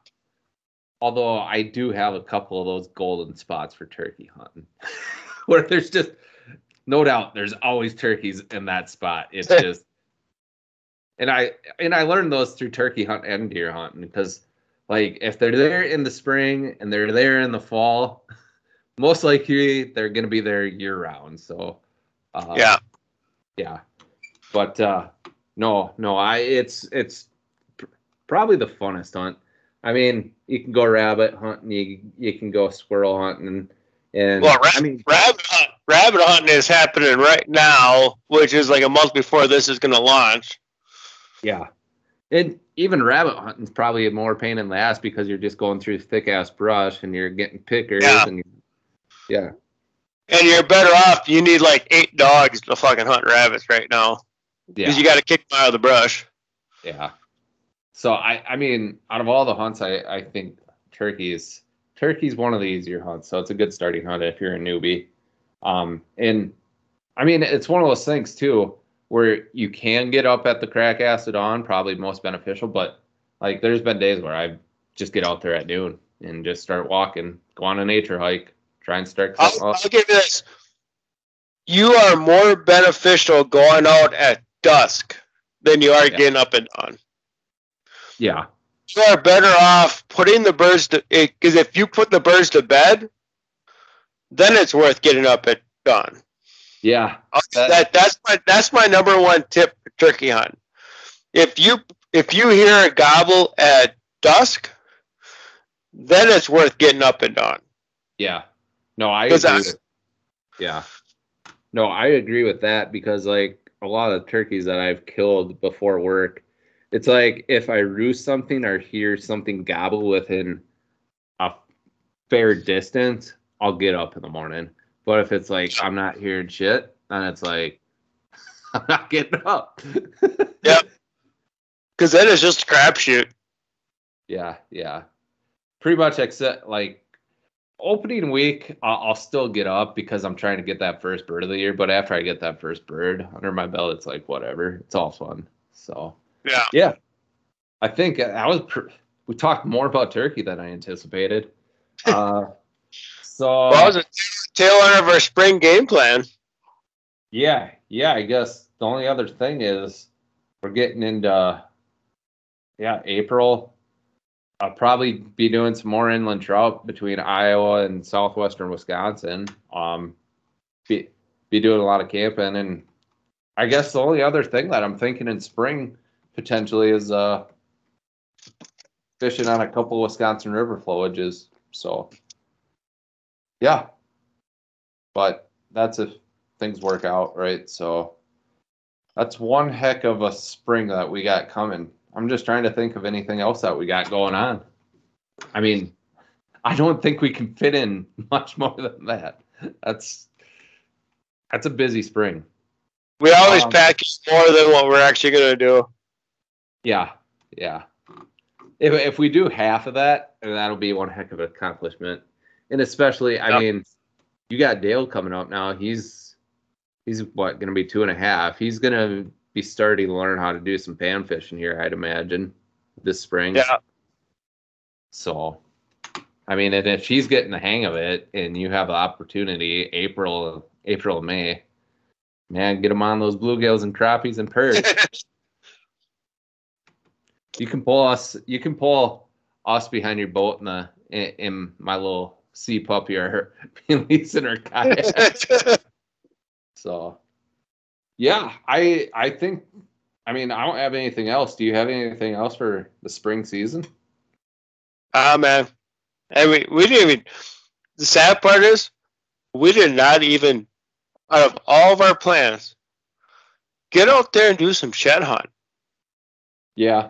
Although I do have a couple of those golden spots for turkey hunting, where there's just no doubt there's always turkeys in that spot. It's just, and I and I learned those through turkey hunt and deer hunting because, like, if they're there in the spring and they're there in the fall, most likely they're gonna be there year round. So, uh, yeah. yeah but uh no no i it's it's pr- probably the funnest hunt i mean you can go rabbit hunting you you can go squirrel hunting and Well, ra- i mean Rabbit hunt, rabbit hunting is happening right now, which is like a month before this is going to launch. Yeah and even rabbit hunting's probably a more pain in the ass because you're just going through thick ass brush and you're getting pickers Yeah. and yeah And you're better off. You need like eight dogs to fucking hunt rabbits right now yeah because you got to kick them out of the brush. Yeah. So I I mean, out of all the hunts, I I think turkey's turkey's one of the easier hunts. So it's a good starting hunt if you're a newbie. Um, and I mean, it's one of those things too where you can get up at the crack acid on, probably most beneficial. But like, there's been days where I just get out there at noon and just start walking, go on a nature hike, try and start. I'll, I'll give you this. You are more beneficial going out at dusk than you are Yeah. getting up and dawn. Yeah. You are better off putting the birds to eh, because if you put the birds to bed, then it's worth getting up at dawn. Yeah. Oh, that, That- that's my that's my number one tip for turkey hunt. If you if you hear a gobble at dusk, then it's worth getting up and dawn. Yeah. No, I agree. With, yeah. No, I agree with that because like a lot of turkeys that I've killed before work, it's like if I roost something or hear something gobble within a fair distance, I'll get up in the morning. But if it's like I'm not hearing shit, then it's like I'm not getting up. Yep. Because then it's just a crapshoot. Yeah, yeah. Pretty much except like opening week, I'll, I'll still get up because I'm trying to get that first bird of the year. But after I get that first bird under my belt, it's like whatever. It's all fun. So Yeah. yeah, I think I was. Pr- we talked more about turkey than I anticipated. Uh, so Well, that was tail end of our spring game plan. Yeah, yeah. I guess the only other thing is we're getting into yeah April. I'll probably be doing some more inland trout between Iowa and southwestern Wisconsin. Um, be be doing a lot of camping, and I guess the only other thing that I'm thinking in spring potentially is uh fishing on a couple Wisconsin river flowages. So yeah, but that's if things work out, right? So that's one heck of a spring that we got coming. I'm just trying to think of anything else that we got going on. I mean, I don't think we can fit in much more than that. That's that's a busy spring. We always Um, pack more than what we're actually going to do. Yeah, yeah. If if we do half of that, then that'll be one heck of an accomplishment. And especially, I Yep. mean, you got Dale coming up now. He's he's what gonna be two and a half. He's gonna be starting to learn how to do some pan fishing here, I'd imagine, this spring. Yeah. So, I mean, and if he's getting the hang of it, and you have the opportunity, April, April, May, man, get him on those bluegills and crappies and perch. You can pull us. You can pull us behind your boat in the in, in my little sea puppy or in her kayak. so, yeah, I I think. I mean, I don't have anything else. Do you have anything else for the spring season? Ah, man. And we, we didn't even. The sad part is, we did not even, out of all of our plans, get out there and do some shed hunt. Yeah,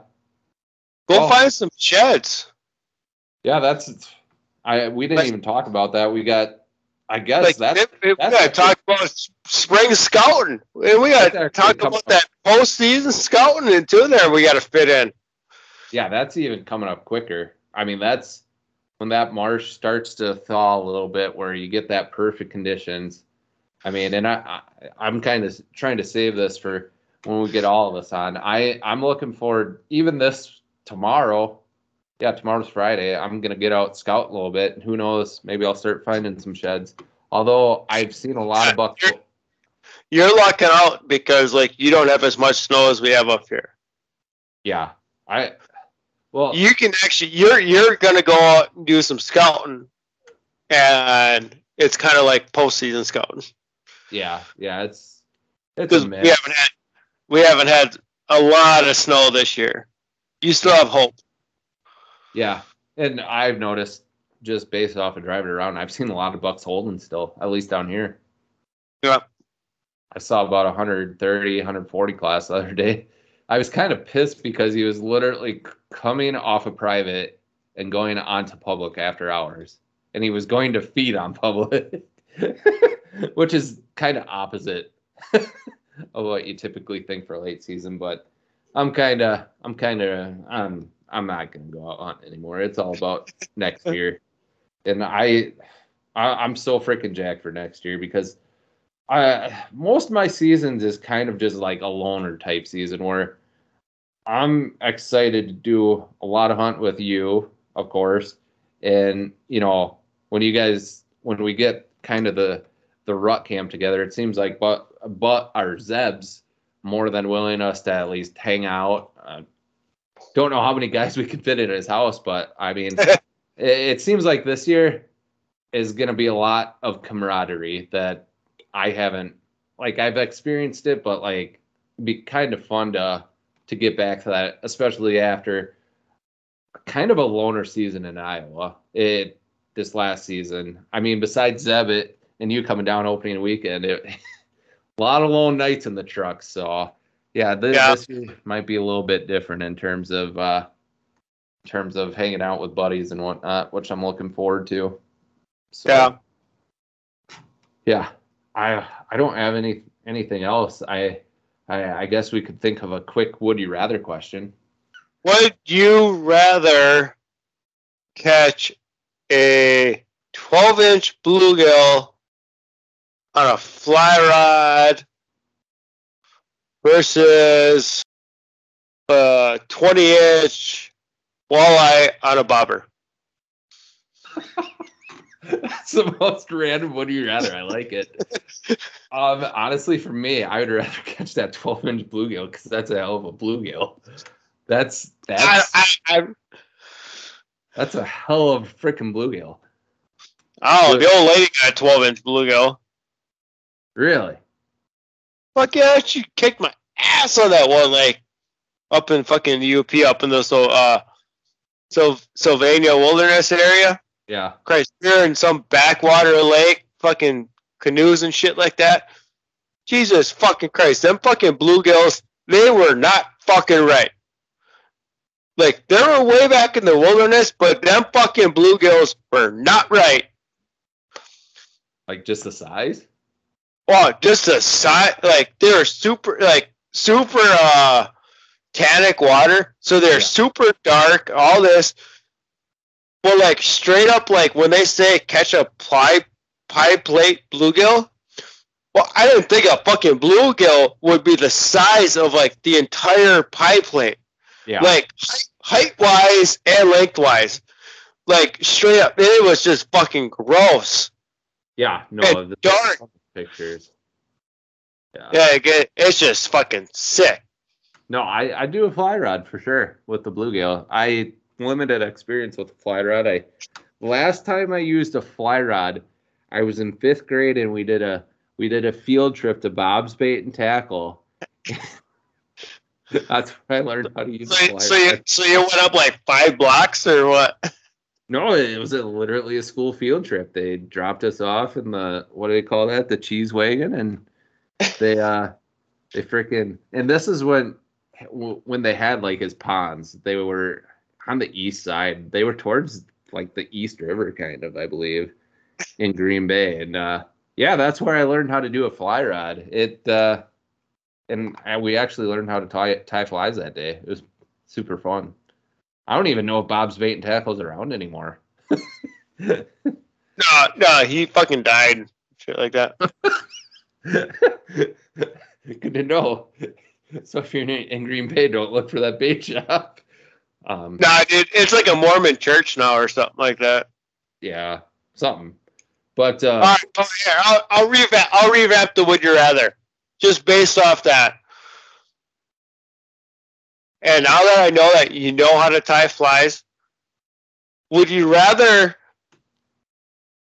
Go Oh. find some sheds. yeah, that's. I we didn't Like- even talk about that. We got. I guess Like, that's we, we that's got to talk about spring scouting. And we got to talk about that postseason scouting into there. We got to fit in. Yeah, that's even coming up quicker. I mean, that's when that marsh starts to thaw a little bit, where you get that perfect conditions. I mean, and I, I I'm kind of trying to save this for when we get all of us on. I I'm looking forward even this tomorrow. Yeah, tomorrow's Friday. I'm gonna get out scout a little bit, and who knows, maybe I'll start finding some sheds. Although I've seen a lot of bucks. You're lucking out because like you don't have as much snow as we have up here. Yeah, I. Well, You can actually you're you're gonna go out and do some scouting, and it's kind of like postseason scouting yeah, yeah, it's it's a we haven't had we haven't had a lot of snow this year. You still have hope. Yeah, and I've noticed just based off of driving around, I've seen a lot of bucks holding still, at least down here. Yeah. I saw about 130, 140 class the other day. I was kind of pissed because he was literally coming off of private and going onto public after hours, and he was going to feed on public, which is kind of opposite of what you typically think for late season. But I'm kind of, I'm kind of, I'm, um, I'm not gonna go out hunting anymore. It's all about next year, and I, I I'm so freaking jacked for next year because I most of my seasons is kind of just like a loner type season where I'm excited to do a lot of hunt with you, of course, and you know when you guys when we get kind of the the rut camp together, it seems like but but our Zebs more than willing us to at least hang out. Uh, don't know how many guys we can fit in his house, but I mean, it, it seems like this year is going to be a lot of camaraderie that I haven't like I've experienced it, but like be kind of fun to to get back to that, especially after kind of a loner season in Iowa. It this last season. I mean, besides Zebit and you coming down opening weekend, it a lot of lone nights in the truck. So yeah, this, Yeah. this might be a little bit different in terms of uh in terms of hanging out with buddies and whatnot, which I'm looking forward to. So, Yeah. yeah, I I don't have any anything else. I I I guess we could think of a quick would you rather question. Would you rather catch a 12 inch bluegill on a fly rod versus a 20 inch walleye on a bobber? That's the most random would you rather. I like it. um, honestly, for me, I would rather catch that 12 inch bluegill because that's a hell of a bluegill. That's I, that's I, I, that's a hell of a freaking bluegill. oh, the old lady got a 12 inch bluegill. Really? Fuck yeah, she kicked my ass on that one, like up in fucking the UP, up in the so uh, so Sylvania Wilderness area. Yeah. Christ, you're in some backwater lake, fucking canoes and shit like that. Jesus fucking Christ, them fucking bluegills, they were not fucking right. Like they were way back in the wilderness, but them fucking bluegills were not right. Like just the size? Oh, just a side like they're super like super uh tannic water. So they're Yeah. super dark, all this. Well like straight up like when they say catch a pie pie plate bluegill, well I didn't think a fucking bluegill would be the size of like the entire pie plate. Yeah. Like height wise and lengthwise. Like straight up it was just fucking gross. yeah. No. and the dark. Pictures. Yeah. Yeah, it it's just fucking sick. No, I, I do a fly rod for sure with the bluegill. I limited experience with the fly rod. I last time I used a fly rod, I was in fifth grade and we did a we did a field trip to Bob's Bait and Tackle. That's where I learned how to use a So, fly so you so you went up like five blocks or what? No, it was a, literally a school field trip. They dropped us off in the what do they call that? The cheese wagon, and they uh they freaking and this is when when they had like his ponds. They were on the east side. They were towards like the East River, kind of, I believe, in Green Bay, and uh yeah, that's where I learned how to do a fly rod. It uh and I- we actually learned how to tie tie flies that day. It was super fun. I don't even know if Bob's bait and tackle's around anymore. No, no, he fucking died. Shit like that. Good to know. So if you're in, Green Bay, don't look for that bait shop. Um, Nah, dude, it's like a Mormon church now or something like that. yeah, something. But uh, All right, oh, yeah, I'll, I'll revamp. I'll revamp the Would You Rather, just based off that. And now that I know that you know how to tie flies, would you rather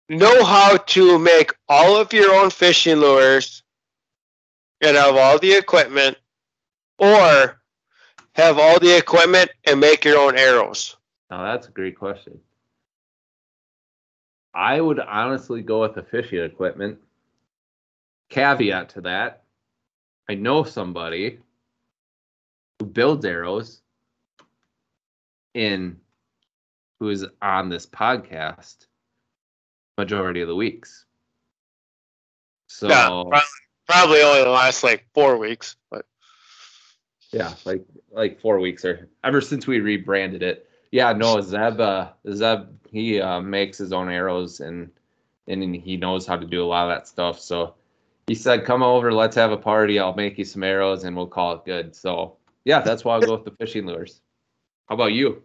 know how to make all of your own fishing lures and have all the equipment, or have all the equipment and make your own arrows? now that's a great question. I would honestly go with the fishing equipment. Caveat to that, I know somebody who builds arrows in who is on this podcast majority of the weeks. So Yeah, probably, probably only the last like four weeks, but Yeah, like like four weeks or ever since we rebranded it. Yeah, no, Zeb, uh, Zeb, he uh, makes his own arrows and and he knows how to do a lot of that stuff. So he said, "Come over, let's have a party. I'll make you some arrows and we'll call it good." So yeah, that's why I'll go with the fishing lures. How about you?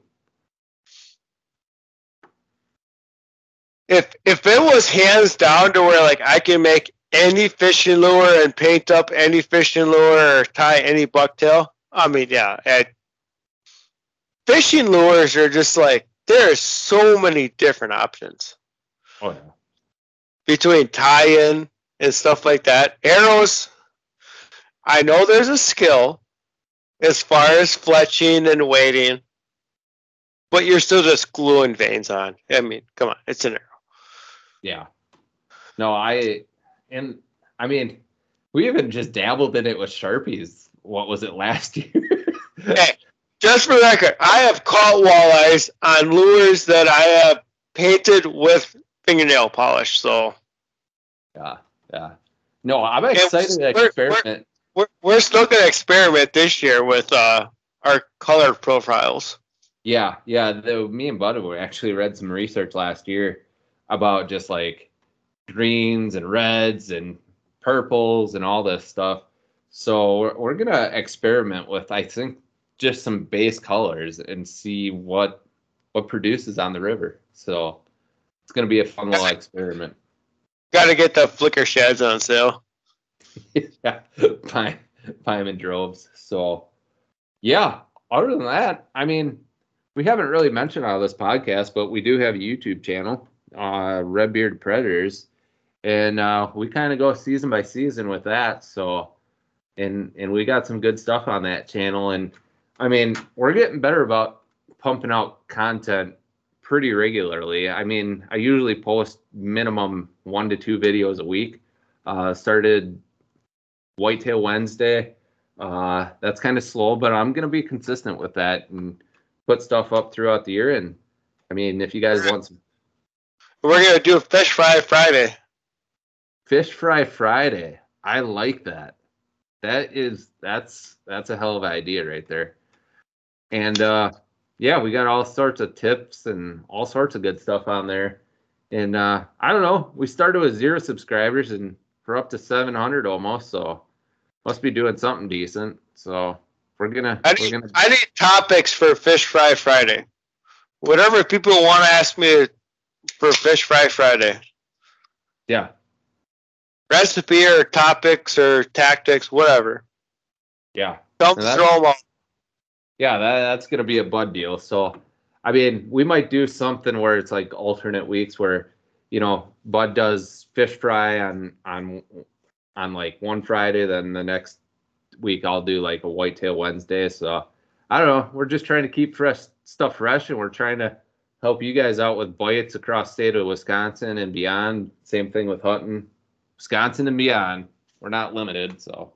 if if it was hands down to where like I can make any fishing lure and paint up any fishing lure or tie any bucktail, I mean, yeah. Fishing lures are just like there are so many different options Oh yeah, between tie-in and stuff like that. Arrows, I know there's a skill as far as fletching and weighting, but you're still just gluing vanes on. I mean, come on, it's an arrow. yeah. No, I and I mean, we even just dabbled in it with sharpies. What was it last year? Hey, just for the record, I have caught walleyes on lures that I have painted with fingernail polish. So Yeah, yeah. No, I'm excited to experiment. we're, we're still going to experiment this year with uh, our color profiles. Yeah, yeah. The, me and Bud were actually read some research last year about just like greens and reds and purples and all this stuff. So we're, we're gonna experiment with, I think, just some base colors and see what what produces on the river. So it's gonna be a fun little experiment. Got to get the Flicker Shads on sale. yeah, buy, buy them in droves. So, yeah. Other than that, I mean, we haven't really mentioned on this podcast, but we do have a YouTube channel, uh, Red Bearded Predators, and uh, we kind of go season by season with that. So, and and we got some good stuff on that channel, and I mean, we're getting better about pumping out content pretty regularly. I mean, I usually post minimum one to two videos a week. Uh, started Whitetail Wednesday. Uh, that's kind of slow, but I'm gonna be consistent with that and put stuff up throughout the year. And I mean, if you guys want some We're going to do a fish fry Friday. fish fry Friday, I like that. That is that's that's a hell of an idea right there. And uh, yeah, we got all sorts of tips and all sorts of good stuff on there. And uh, I don't know, we started with zero subscribers and we're up to 700 almost, so must be doing something decent. So we're gonna I need, gonna I need topics for Fish Fry Friday. Whatever people want to ask me for Fish Fry Friday. yeah Recipe or topics or tactics, whatever. yeah Don't throw them out. Yeah, that, that's gonna be a bud deal. So, I mean, we might do something where it's like alternate weeks where, you know, Bud does fish fry on on on like one Friday, then the next week I'll do like a whitetail Wednesday. So, I don't know. We're just trying to keep fresh stuff fresh, and we're trying to help you guys out with bites across state of Wisconsin and beyond. Same thing with hunting, Wisconsin and beyond. We're not limited. So,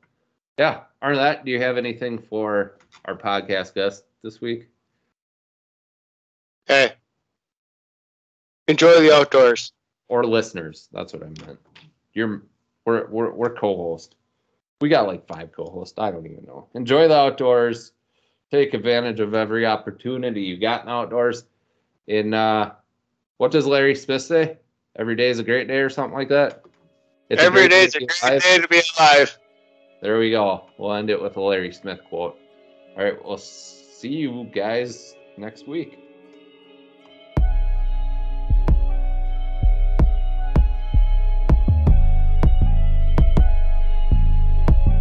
yeah. That, do you have anything for our podcast guest this week? Hey, enjoy the outdoors. Or listeners? That's what I meant. You're we're we're we're co-host. We got like five co-hosts. I don't even know. Enjoy the outdoors. take advantage of every opportunity you got in outdoors. In uh, what does Larry Smith say? Every day is a great day, or something like that. It's Every great day is a great alive. day to be alive. There we go. We'll end it with a Larry Smith quote. All right, we'll see you guys next week.